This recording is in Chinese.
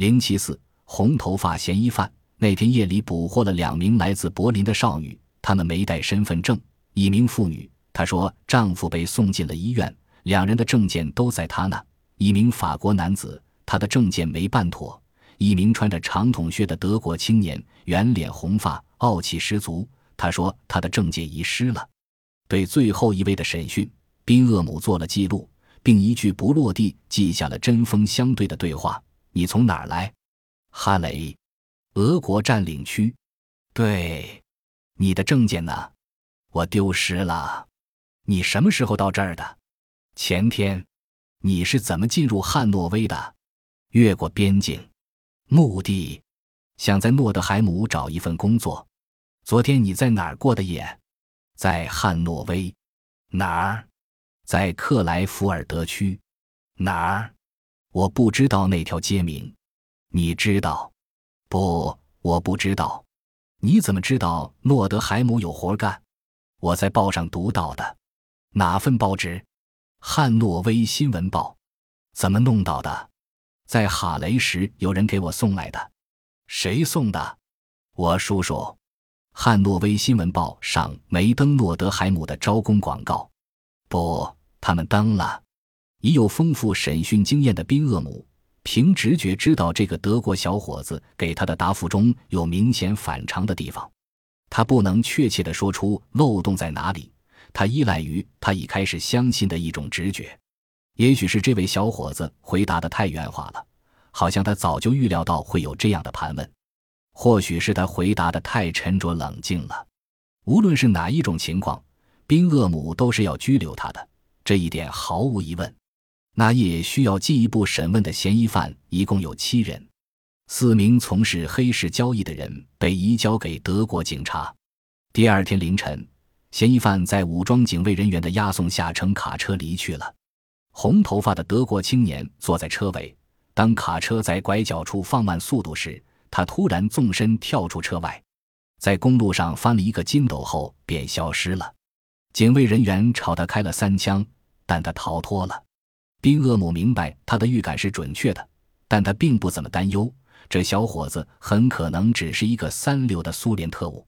零七四红头发嫌疑犯那天夜里捕获了两名来自柏林的少女，她们没带身份证。一名妇女她说，丈夫被送进了医院，两人的证件都在她那。一名法国男子，他的证件没办妥。一名穿着长筒靴的德国青年，圆脸红发，傲气十足。他说他的证件遗失了。对最后一位的审讯，宾厄姆做了记录，并一句不落地记下了针锋相对的对话：“你从哪儿来？”“哈雷，俄国占领区。”“对，你的证件呢？”“我丢失了。”“你什么时候到这儿的？”“前天。”“你是怎么进入汉诺威的？”“越过边境。”目的，想在诺德海姆找一份工作。昨天你在哪儿过的夜？在汉诺威。哪儿？在克莱福尔德区。哪儿？我不知道那条街名。你知道？不，我不知道。你怎么知道诺德海姆有活干？我在报上读到的。哪份报纸？汉诺威新闻报。怎么弄到的？在哈雷时，有人给我送来的，谁送的？我叔叔。汉诺威新闻报上没登诺德海姆的招工广告，不，他们登了。已有丰富审讯经验的宾厄姆，凭直觉知道这个德国小伙子给他的答复中有明显反常的地方。他不能确切地说出漏洞在哪里，他依赖于他已开始相信的一种直觉。也许是这位小伙子回答的太圆滑了，好像他早就预料到会有这样的盘问；或许是他回答的太沉着冷静了。无论是哪一种情况，宾厄姆都是要拘留他的，这一点毫无疑问。那夜需要进一步审问的嫌疑犯一共有七人，四名从事黑市交易的人被移交给德国警察。第二天凌晨，嫌疑犯在武装警卫人员的押送下乘卡车离去了。红头发的德国青年坐在车尾，当卡车在拐角处放慢速度时，他突然纵身跳出车外，在公路上翻了一个筋斗后便消失了。警卫人员朝他开了三枪，但他逃脱了。宾厄姆明白他的预感是准确的，但他并不怎么担忧，这小伙子很可能只是一个三流的苏联特务。